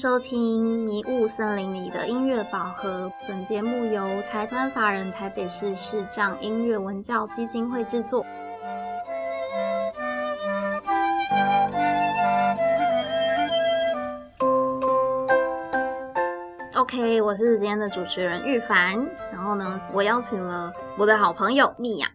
收听《迷雾森林里的音乐宝盒》。本节目由财团法人台北市市障音乐文教基金会制作。OK，我是今天的主持人玉凡。然后呢，我邀请了我的好朋友米娅。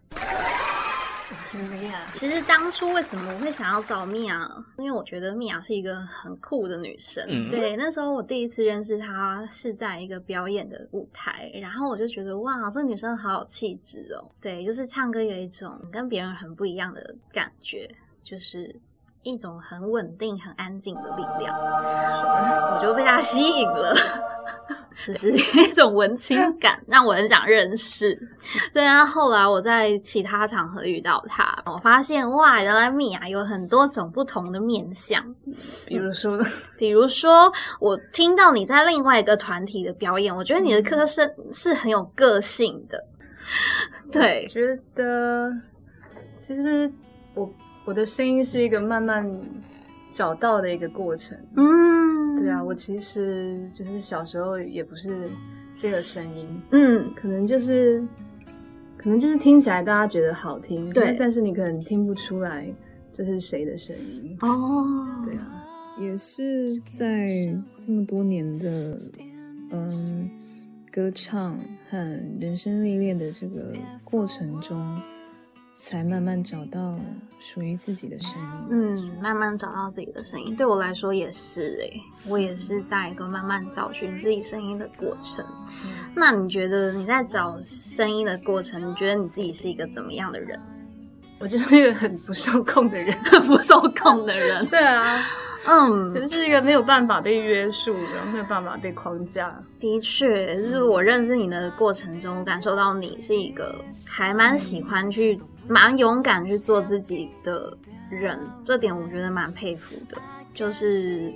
是米娅，其实当初为什么我会想要找米娅？因为我觉得米娅是一个很酷的女生。嗯对，那时候我第一次认识她是在一个表演的舞台，然后我就觉得哇，这个女生好有气质哦。对，就是唱歌有一种跟别人很不一样的感觉，就是一种很稳定、很安静的力量，我就被她吸引了。就是一种文青感，让我很想认识。对啊，后来我在其他场合遇到他，我发现哇，原来米娅有很多种不同的面相。比如说，比如说，我听到你在另外一个团体的表演，我觉得你的歌声是很有个性的。对，觉得其实我我的声音是一个慢慢找到的一个过程。嗯，对啊，我其实就是小时候也不是这个声音，嗯，可能就是可能就是听起来大家觉得好听，对但但是你可能听不出来这是谁的声音。哦，对啊，也是在这么多年的嗯歌唱和人生历练的这个过程中，才慢慢找到属于自己的声音。嗯，慢慢找到自己的声音，对我来说也是诶、我也是在一个慢慢找寻自己声音的过程。那你觉得你在找声音的过程，你觉得你自己是一个怎么样的人？我就是一个很不受控的人。不受控的人。对啊，嗯可，能是一个没有办法被约束的，没有办法被框架。的确，就是我认识你的过程中，感受到你是一个还蛮喜欢去、蛮勇敢去做自己的人，这点我觉得蛮佩服的。就是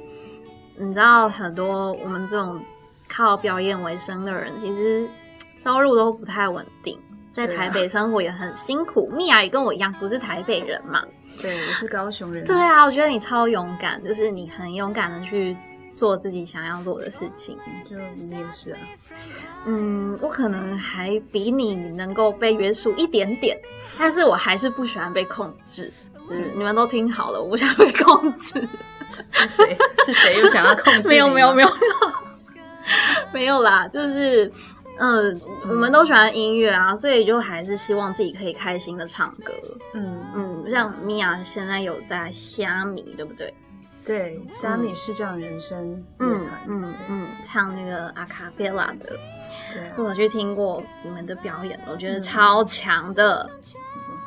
你知道，很多我们这种靠表演为生的人，其实收入都不太稳定，在台北生活也很辛苦。蜜娅也跟我一样，不是台北人嘛。对，我是高雄人。对啊，我觉得你超勇敢，就是你很勇敢的去做自己想要做的事情。就你也是啊。嗯，我可能还比你能够被约束一点点，但是我还是不喜欢被控制。就是你们都听好了，我不想被控制。是谁？是谁又想要控制？没有没有没有。没有 没有啦，就是嗯，我们都喜欢音乐啊，所以就还是希望自己可以开心的唱歌。嗯嗯，像米娅现在有在虾米，对不对？对，虾米是这样人生乐嗯团。嗯嗯，唱那个阿卡贝拉的，对啊，我去听过你们的表演，我觉得嗯超强的。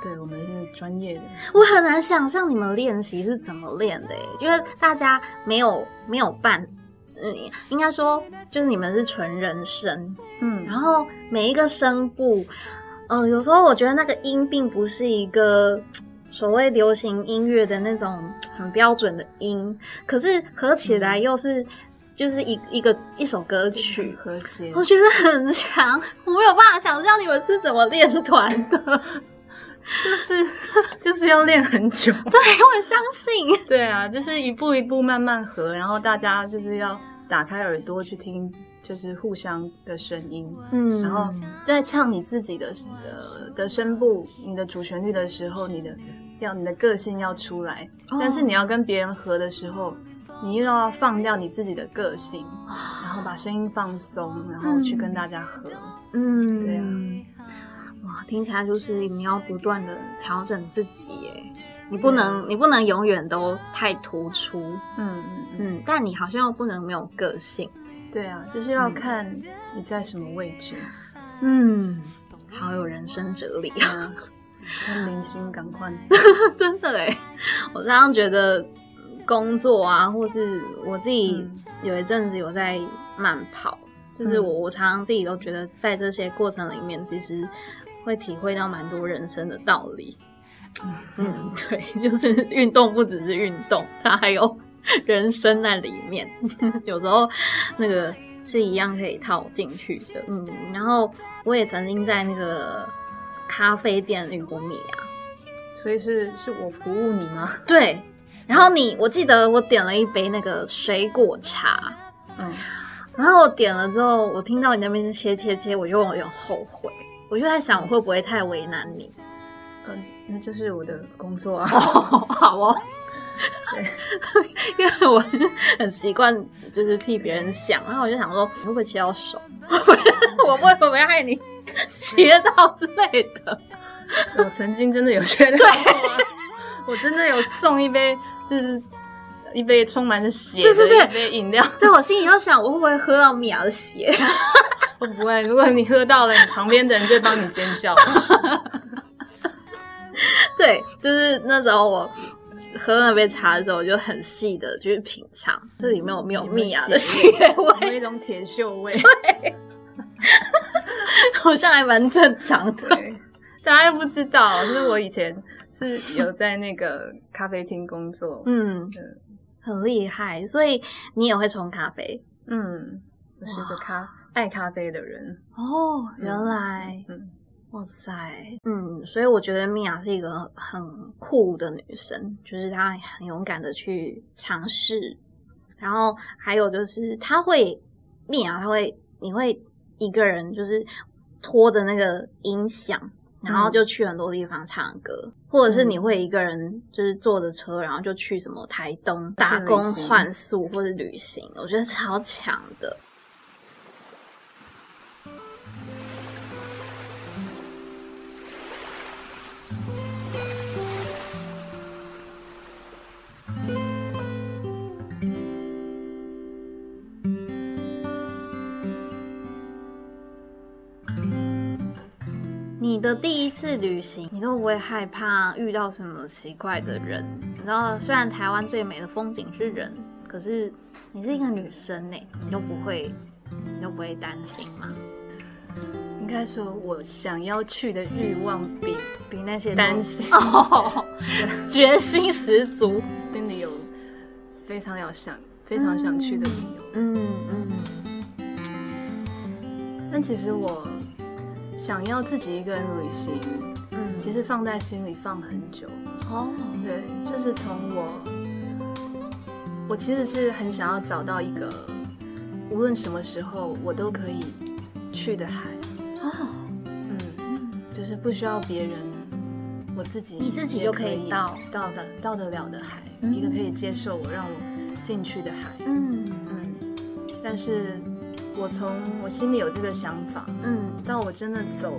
对我们是专业的。我很难想象你们练习是怎么练的，因为大家没有没有伴，嗯，应该说就是你们是纯人声，嗯，然后每一个声部，呃，有时候我觉得那个音并不是一个所谓流行音乐的那种很标准的音，可是合起来又是就是一一个一首歌曲。和谐。我觉得很强，我没有办法想象你们是怎么练团的。就是 就是要练很久。对，我相信。对啊，就是一步一步慢慢合，然后大家就是要打开耳朵去听，就是互相的声音。嗯。然后在唱你自己的呃的声部、你的主旋律的时候，你的要你的个性要出来，哦。但是你要跟别人合的时候，你又要放掉你自己的个性，然后把声音放松，然后去跟大家合。嗯，对啊。哇，听起来就是你要不断的调整自己耶，你不能，你不能永远都太突出，嗯嗯嗯，嗯，但你好像又不能没有个性，对啊，就是要看你在什么位置。嗯，好有人生哲理。啊，明星赶快。真的哎，我常常觉得工作啊，或是我自己嗯。有一阵子有在慢跑，就是嗯。我我常常自己都觉得在这些过程里面，其实会体会到蛮多人生的道理。嗯，对，就是运动不只是运动，它还有 人生在里面。有时候那个是一样可以套进去的。嗯，然后我也曾经在那个咖啡店遇过米啊，所以是是我服务你吗？对。然后你，我记得我点了一杯那个水果茶，嗯，然后我点了之后，我听到你那边切切切，我就有点后悔，我就在想我会不会太为难你。嗯，那就是我的工作啊。好哦，对，因为我是很习惯就是替别人想，然后我就想说，会不会切到手？我不会会不会害你切到之类的？我曾经真的有切到 我真的有送一杯，就是一杯充满着血的对对对一杯饮料。对我心里要想，我会不会喝到米娅的血？我不会，如果你喝到了，你旁边的人就会帮你尖叫。对，就是那时候我喝那杯茶的时候，我就很细的去品尝，这里面有没有蜜芽的血有味，一种铁锈味。对好像还蛮正常的。对，大家又不知道，就是我以前是有在那个咖啡厅工作。嗯，很厉害，所以你也会冲咖啡嗯，我是个咖爱咖啡的人。哦？原来，嗯，哇塞，嗯，所以我觉得米娅是一个很酷的女生，就是她很勇敢的去尝试，然后还有就是她会米娅，她会你会一个人就是拖着那个音响。然后就去很多地方唱歌，或者是你会一个人就是坐着车，然后就去什么台东打工换宿或者旅行，我觉得超强的。的第一次旅行，你都不会害怕遇到什么奇怪的人？你知道，虽然台湾最美的风景是人，可是你是一个女生呢，你都不会，你都不会担心吗？应该说，我想要去的欲望比比那些担心，哦，决心十足。心里有非常要想、非常想去的理由。嗯嗯但其实我想要自己一个人旅行，嗯，其实放在心里放很久。哦，对，就是从我，我其实是很想要找到一个，无论什么时候我都可以去的海。哦，嗯，就是不需要别人，我自己你自己就可以到。到的到得了的海，嗯。一个可以接受我让我进去的海。嗯。嗯，但是我从我心里有这个想法，嗯到我真的走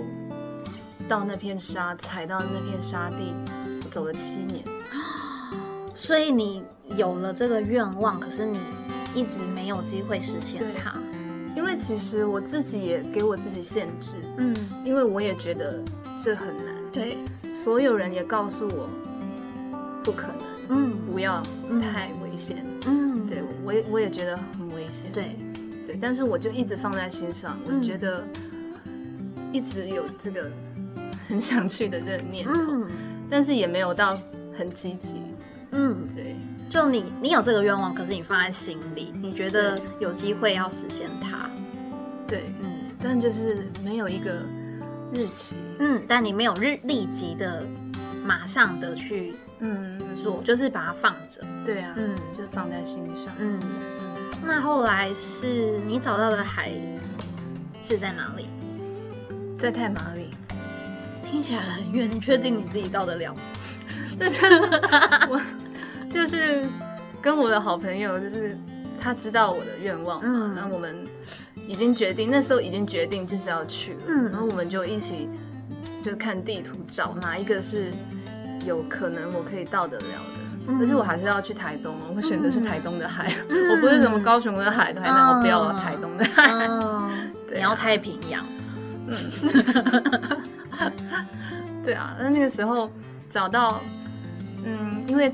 到那片沙，踩到那片沙地，我走了七年。所以你有了这个愿望，可是你一直没有机会实现它。因为其实我自己也给我自己限制，嗯，因为我也觉得这很难。对，所有人也告诉我不可能，嗯不要嗯太危险。嗯，对我也我也觉得很危险。对，对，但是我就一直放在心上，嗯我觉得一直有这个 很想去的这个念头，嗯但是也没有到很积极。嗯，对，就你你有这个愿望，可是你放在心里，你觉得有机会要实现它。对，嗯但就是没有一个日期。嗯，但你没有日立即的、马上的去嗯，做，就是把它放着。对啊，嗯就放在心上。嗯，那后来是你找到的海是在哪里？在太马里，听起来很远，你确定你自己到得了？我就是跟我的好朋友，就是他知道我的愿望嘛，嗯。然后我们已经决定，那时候已经决定就是要去了，嗯。然后我们就一起就看地图找哪一个是有可能我可以到得了的。嗯。可是我还是要去台东哦，我选的是台东的海，嗯。我不是什么高雄的海、台南，我不要嗯台东的海。你要太平洋。对啊，那那个时候找到，嗯，因为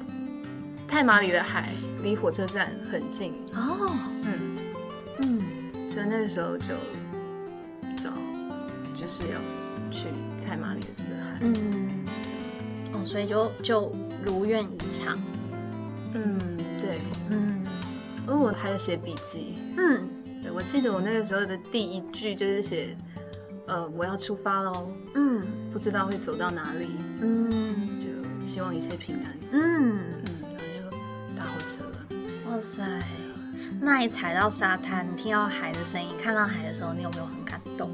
太马里的海离火车站很近，哦，嗯，嗯。所以那个时候就找，就是要去太马里的这个海，嗯，哦，所以就就如愿以偿。嗯，对，嗯。而我还有写笔记，嗯。对我记得我那个时候的第一句就是写，呃，我要出发喽，嗯不知道会走到哪里，嗯就希望一切平安，嗯，嗯，然后就搭火车了。哇塞！那一踩到沙滩，你听到海的声音，看到海的时候，你有没有很感动？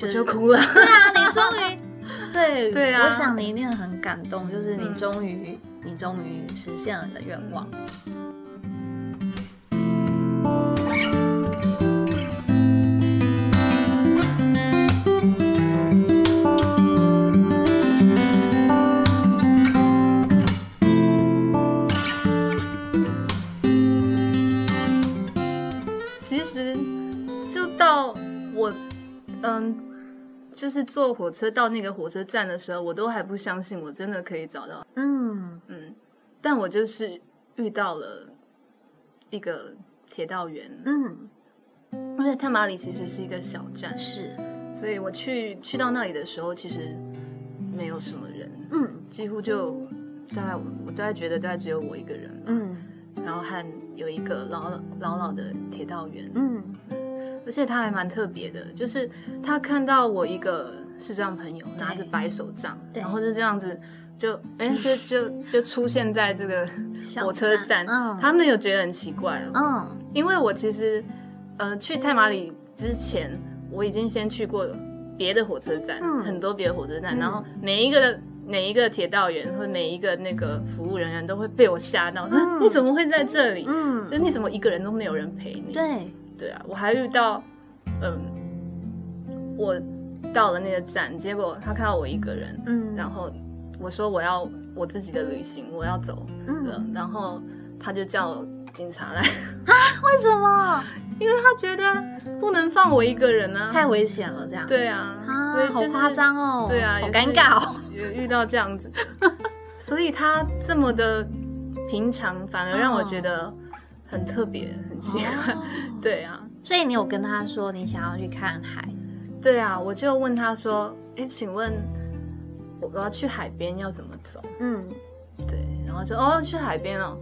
我就哭了。对啊，你终于，对对啊我想你一定很感动，就是你终于，你终于实现了你的愿望。其实就到我，嗯，就是坐火车到那个火车站的时候，我都还不相信我真的可以找到，嗯。嗯，但我就是遇到了一个铁道员，嗯，而且探马里其实是一个小站，是，所以我去去到那里的时候，其实没有什么人，嗯。几乎就大概我大概觉得大概只有我一个人，嗯然后和有一个老老老老的铁道员，嗯。而且他还蛮特别的，就是他看到我一个视障朋友拿着白手杖，然后就这样子就哎就就就出现在这个火车站，站嗯他们有觉得很奇怪哦，嗯。因为我其实呃去太马里之前，我已经先去过别的火车站，嗯很多别的火车站，嗯然后每一个的每一个铁道员或每一个那个服务人员都会被我吓到，那、嗯。你怎么会在这里？嗯，就你怎么一个人都没有人陪你？对，对啊，我还遇到，嗯，我到了那个站，结果他看到我一个人，嗯，然后我说我要我自己的旅行，我要走了，嗯，然后他就叫警察来。啊，为什么？因为他觉得不能放我一个人啊，太危险了，这样。对啊，啊所以，就是好夸张哦。对啊，好尴尬哦。有遇到这样子的，所以他这么的平常，反而让我觉得很特别，很奇怪。哦 对啊，所以你有跟他说你想要去看海？对啊，我就问他说：“哎，请问我我要去海边要怎么走嗯，？”对，然后就哦去海边哦，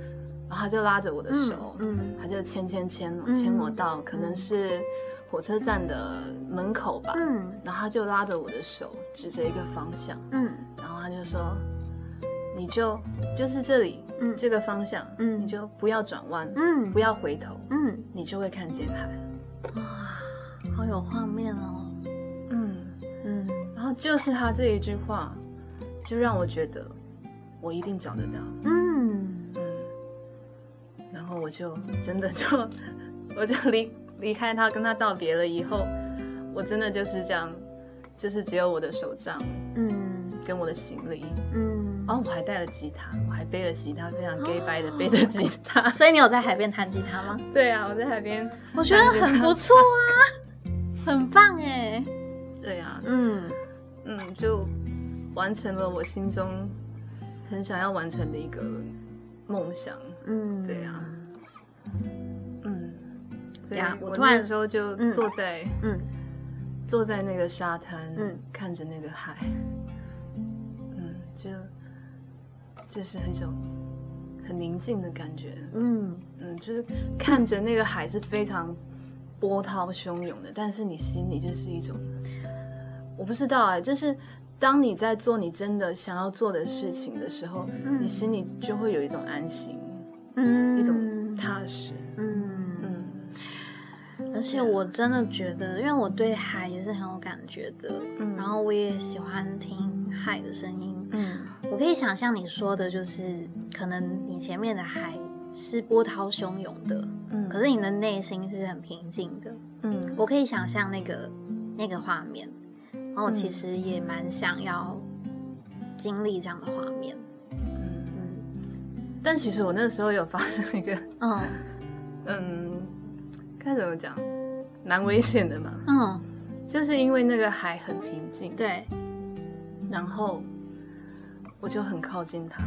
然后他就拉着我的手，嗯他就牵牵牵嗯牵我到可能是火车站的门口吧，嗯然后他就拉着我的手指着一个方向，嗯然后他就说：“你就就是这里，嗯这个方向，嗯你就不要转弯，嗯不要回头，嗯，你就会看见海。哇，好有画面哦。”嗯，嗯然后就是他这一句话，就让我觉得我一定找得到。嗯后我就 真的就我就离离开他，跟他道别了以后，我真的就是这样，就是只有我的手杖嗯跟我的行李，嗯。然后我还带了吉他，我还背了吉他，非常 gay 白的背着吉他。所以你有在海边弹吉他吗？对啊，我在海边，我觉得很不错啊，很棒哎。对啊，嗯嗯，就完成了我心中很想要完成的一个梦想。嗯，对啊，嗯，所以呀我我突然的时候就嗯坐在、嗯坐在那个沙滩，嗯看着那个海，嗯，就就是很种很宁静的感觉，嗯嗯，就是看着那个海是非常波涛汹涌的，但是你心里就是一种，我不知道哎、就是当你在做你真的想要做的事情的时候，嗯你心里就会有一种安心，嗯一种踏实，嗯。嗯而且我真的觉得，因为我对海也是很有感觉的，嗯然后我也喜欢听海的声音。嗯我可以想象你说的，就是可能你前面的海是波涛汹涌的，嗯可是你的内心是很平静的。嗯我可以想象那个那个画面，然后我其嗯实也蛮想要经历这样的画面。嗯，嗯但其实我那时候有发生一个，嗯嗯，该怎么讲，蛮危险的嘛，嗯，就是因为那个海很平静，对，然后我就很靠近它，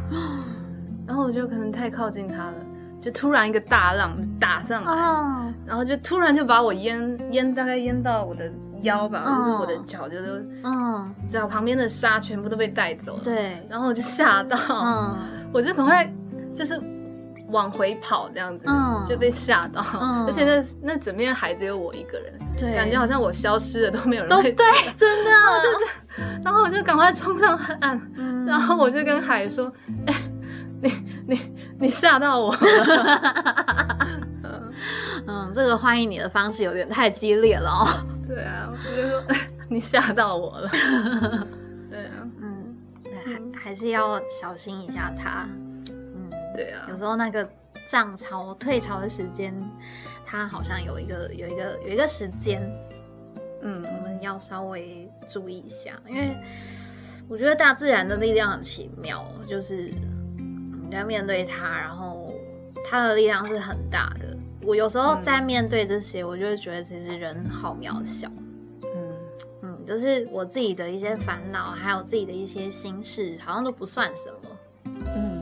然后我就可能太靠近它了，就突然一个大浪打上来，哦，然后就突然就把我淹淹大概淹到我的腰吧，嗯。就是我的脚就都，嗯，脚旁边的沙全部都被带走了，，对，然后我就吓到，嗯。我就赶快就是往回跑这样子，嗯。就被吓到，嗯。而且那那整片海只有我一个人，对，感觉好像我消失了都没有人会都对，真的，然后我就赶快冲上岸，嗯。然后我就跟海说：“哎、你你你吓到我了。嗯，这个欢迎你的方式有点太激烈了哦。对啊，我就说你吓到我了。对啊，嗯，对还还是要小心一下他。嗯，对啊有，时候那个涨潮、退潮的时间，它好像有一个有一个有一个时间，嗯我们要稍微注意一下，因为我觉得大自然的力量很奇妙，就是你要面对它，然后它的力量是很大的。我有时候在面对这些，我就会觉得其实人好渺小。嗯嗯，就是我自己的一些烦恼，还有自己的一些心事，好像都不算什么。嗯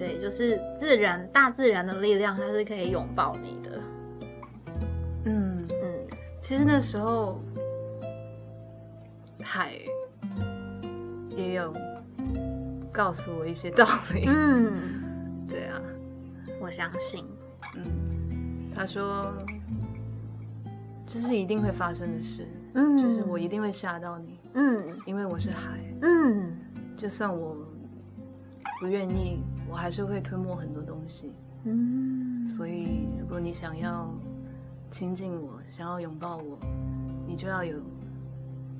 对，就是自然，大自然的力量，它是可以拥抱你的。嗯，嗯其实那时候海也有告诉我一些道理。嗯，对啊，我相信。嗯，他说这是一定会发生的事，嗯，就是我一定会吓到你，嗯因为我是海，嗯就算我不愿意，我还是会吞没很多东西。嗯，所以，如果你想要亲近我，想要拥抱我，你就要有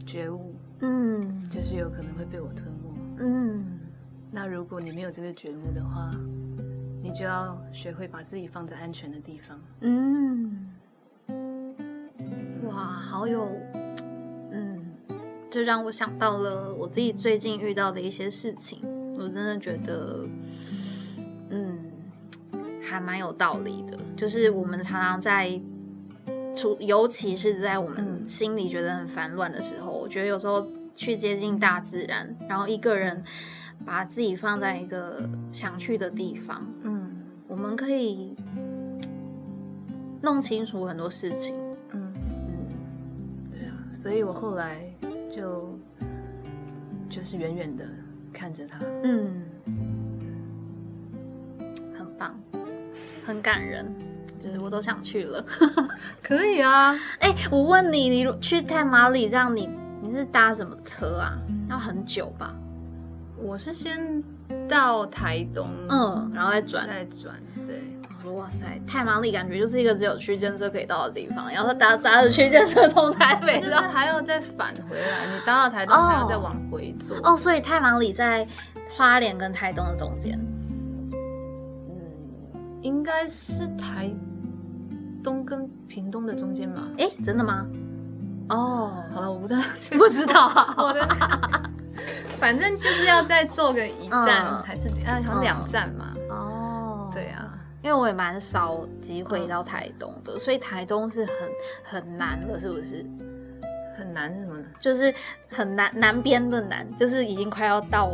觉悟，嗯就是有可能会被我吞没。嗯那如果你没有这个觉悟的话，你就要学会把自己放在安全的地方。嗯，哇，好有，嗯，这让我想到了我自己最近遇到的一些事情，我真的觉得，嗯，还蛮有道理的。就是我们常常在除，尤其是在我们嗯心里觉得很烦乱的时候，我觉得有时候去接近大自然，然后一个人把自己放在一个想去的地方，嗯我们可以弄清楚很多事情。嗯，嗯对啊，所以我后来就就是远远的看着他。嗯，感人，就是我都想去了。可以啊，哎、我问你，你去太马里这样，你你是搭什么车啊？要很久吧？我是先到台东，嗯，然后再转。再转，对。哇塞，太马里感觉就是一个只有区间车可以到的地方，然后搭搭着区间车从台北就是。还要再返回来，你搭到台东哦还要再往回走。哦，所以太马里在花莲跟台东的中间。嗯，应该是台东跟屏东的中间吧。哎、真的吗？哦，好了，我不知道，不知道啊。我的，反正就是要再坐个一站，嗯还是啊，好像两站嘛。哦，对啊，因为我也蛮少机会到台东的，所以台东是很很难的，是不是？很难是什么呢？就是很难南边的南，就是已经快要到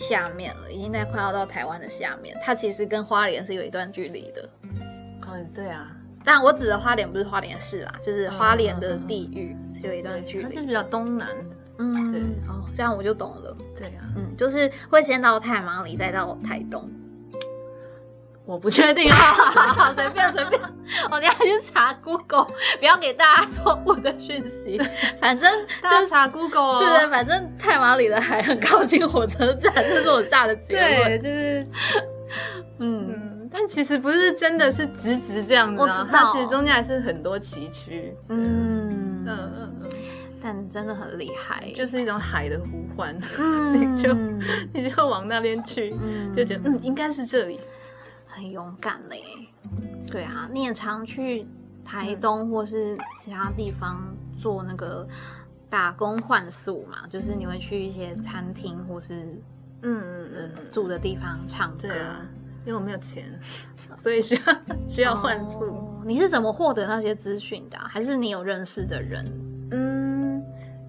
下面了，已经在快要到台湾的下面。它其实跟花莲是有一段距离的，嗯，对啊，但我指的花莲不是花莲市啦，就是花莲的地域是有一段距离。它是比较东南。嗯，对哦，这样我就懂了。对啊，嗯，就是会先到太麻里，再到台东。我不确定啊。好，随便随便，哦，你要去查 Google，不要给大家错误的讯息。反正就是查 Google 哦。对对，反正太马里的海很靠近火车站，这是我下的结对，论。就是嗯，嗯，但其实不是真的是直直这样子啊，我知道它其实中间还是很多崎岖。嗯嗯嗯嗯，但真的很厉害，就是一种海的呼唤，嗯 你就你就往那边去，嗯就觉得嗯应该是这里。很勇敢嘞。对啊，你也常去台东或是其他地方做那个打工换宿嘛，就是你会去一些餐厅或是嗯嗯呃嗯嗯，住的地方唱歌。因为我没有钱，所以需要需要换宿。哦你是怎么获得那些资讯的啊、还是你有认识的人？嗯，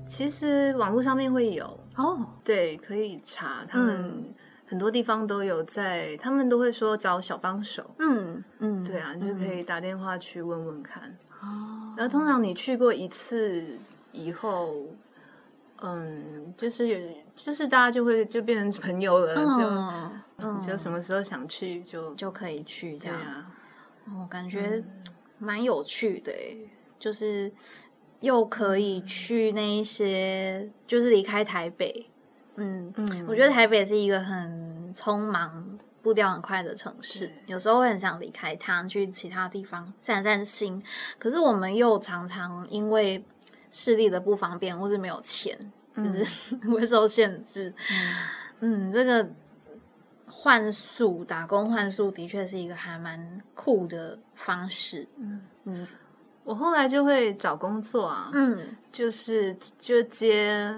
其实网络上面会有，哦，对，可以查，他们嗯很多地方都有在，他们都会说找小帮手。嗯嗯，对啊，你就可以打电话去问问看。哦，然后通常你去过一次以后，嗯，就是有，就是大家就会就变成朋友了，嗯就嗯就什么时候想去就就可以去这样。哦，感觉蛮有趣的诶，就是又可以去那一些，就是离开台北。嗯，嗯，我觉得台北是一个很匆忙步调很快的城市，有时候会很想离开它，去其他地方散散心。可是我们又常常因为视力的不方便，或是没有钱，就是会受限制。嗯，这个换宿打工换宿的确是一个还蛮酷的方式。嗯。嗯。我后来就会找工作啊，嗯。就是就接，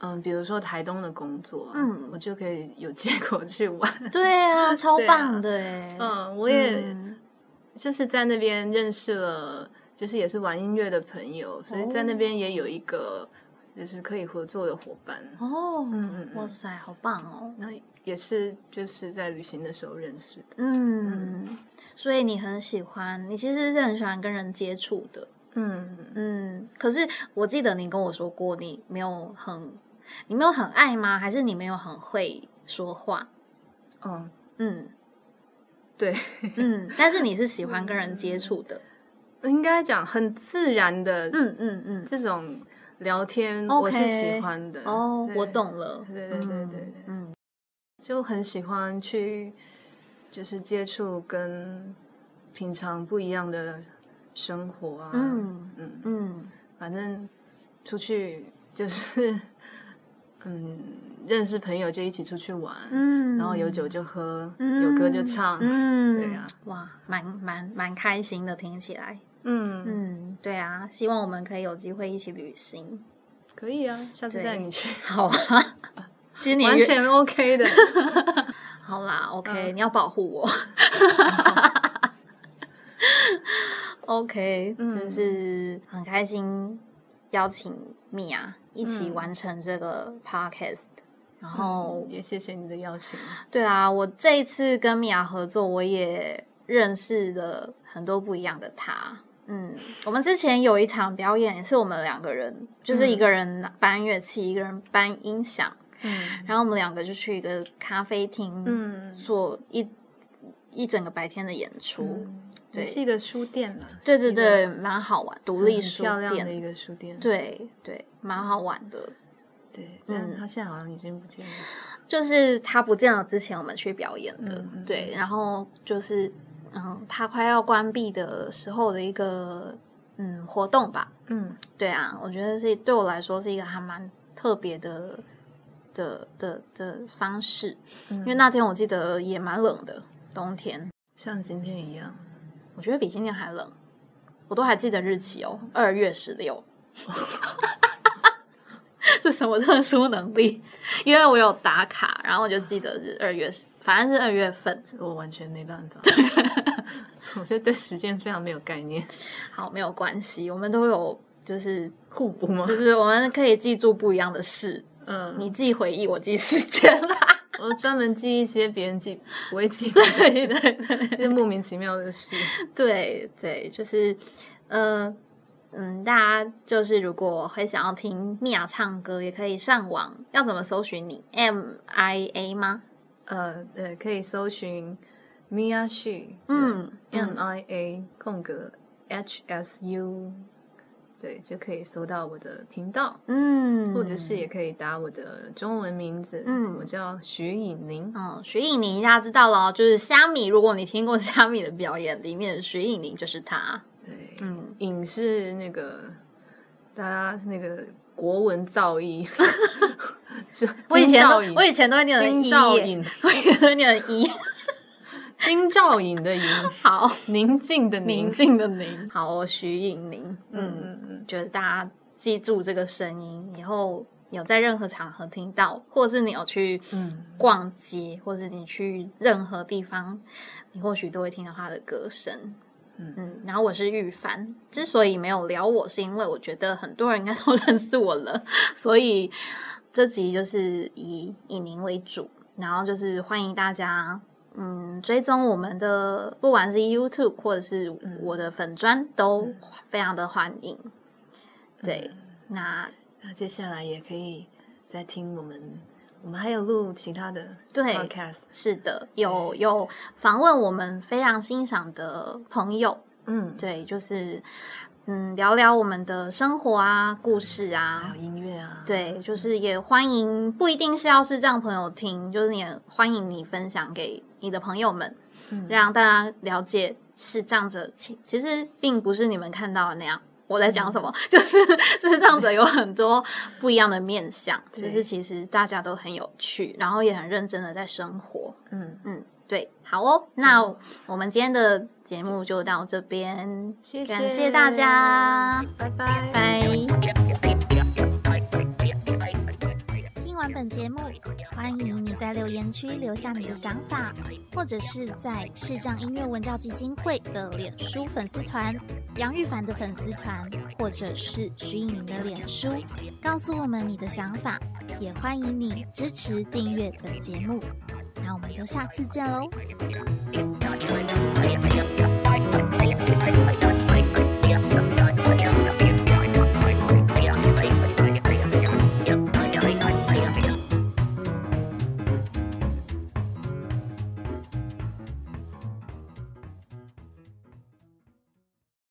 嗯，比如说台东的工作，嗯我就可以有借口去玩。对啊，超棒的哎。嗯，我也嗯就是在那边认识了，就是也是玩音乐的朋友，所以在那边也有一个就是可以合作的伙伴。哦，嗯嗯嗯，哇塞，好棒哦。那也是就是在旅行的时候认识的。嗯，所以你很喜欢，你其实是很喜欢跟人接触的。嗯，嗯，可是我记得你跟我说过，你没有很，你没有很爱吗？还是你没有很会说话？哦，嗯对，嗯，但是你是喜欢跟人接触的。应该讲很自然的，嗯嗯嗯。这种聊天我是喜欢的。哦，我懂了。对对对对对嗯就很喜欢去，就是接触跟平常不一样的生活啊。嗯嗯，嗯反正出去就是，嗯，认识朋友就一起出去玩，嗯，然后有酒就喝，嗯有歌就唱。嗯，对啊，哇，蛮蛮蛮开心的，听起来。嗯，嗯，对啊，希望我们可以有机会一起旅行。可以啊，下次对带你去，好啊，今年约完全 OK 的。好啦，OK，、嗯你要保护我。OK，、嗯就是很开心邀请米娅一起嗯。完成这个 Podcast，、然后也谢谢你的邀请。对啊，我这一次跟米娅合作，我也认识了很多不一样的她。嗯，我们之前有一场表演，也是我们两个人，就是一个人搬乐器，一个人搬音响，嗯。然后我们两个就去一个咖啡厅，嗯。做一一整个白天的演出。对是一个书店嘛，对对对，蛮好玩，独立很书漂亮的一店，个书店。对对，蛮好玩的。对，但嗯他现在好像已经不见了。就是他不见了之前我们去表演的，嗯嗯对，然后就是嗯，他快要关闭的时候的一个嗯活动吧，嗯对啊，我觉得是对我来说是一个还蛮特别的的的的方式，嗯因为那天我记得也蛮冷的，冬天，像今天一样。我觉得比今天还冷，我都还记得日期哦，二月十六。是什么特殊能力？因为我有打卡，然后我就记得是二月，反正是二月份。我完全没办法，我就对时间非常没有概念。好，没有关系，我们都有，就是互补吗？就是我们可以记住不一样的事。嗯，你记回忆，我记时间啦。我专门记一些别人记不会记的，对对对就是莫名其妙的事。对对，就是呃嗯，大家就是如果会想要听米娅唱歌，也可以上网，要怎么搜寻你？M I A 吗？呃呃，可以搜寻 Mia She，嗯，M I A 空格 H S U，对，就可以搜到我的频道，嗯，或者是也可以打我的中文名字，嗯我叫徐颖玲。嗯，徐颖宁大家知道了哦，就是虾米。如果你听过虾米的表演，里面徐颖宁就是他。对，嗯，影是那个大家那个国文造诣，就我以前都我以前都会念成金一我以前都会念成一。金兆颖的颖，好，宁静的宁宁。静的宁。好，徐颖宁。嗯嗯，嗯嗯，觉得大家记住这个声音，以后有在任何场合听到，或者是你有去嗯逛街，或者是你去任何地方，你或许都会听到他的歌声。嗯嗯，然后我是玉凡，之所以没有聊我，是因为我觉得很多人应该都认识我了，所以这集就是以以您为主，然后就是欢迎大家。嗯，追踪我们的不管是 YouTube 或者是我的粉砖，都非常的欢迎。对，那那接下来也可以再听我们，我们还有录其他的对 podcast，是的，有有访问我们非常欣赏的朋友，嗯，对，就是嗯聊聊我们的生活啊、故事还啊有。音乐啊，对，就是也欢迎，不一定是要是这样朋友听，就是也欢迎你分享给你的朋友们，嗯让大家了解是这样子。其其实并不是你们看到的那样。我在讲什么？就是是这样子，有很多不一样的面相，就是其实大家都很有趣，然后也很认真的在生活。嗯，嗯，对，好哦，那我们今天的节目就到这边，谢感谢大家，拜拜。拜。听完本节目，欢迎你在留言区留下你的想法，或者是在视障音乐文教基金会的脸书粉丝团、杨玉凡的粉丝团，或者是徐颖宁的脸书，告诉我们你的想法。也欢迎你支持订阅本节目。那我们就下次见喽。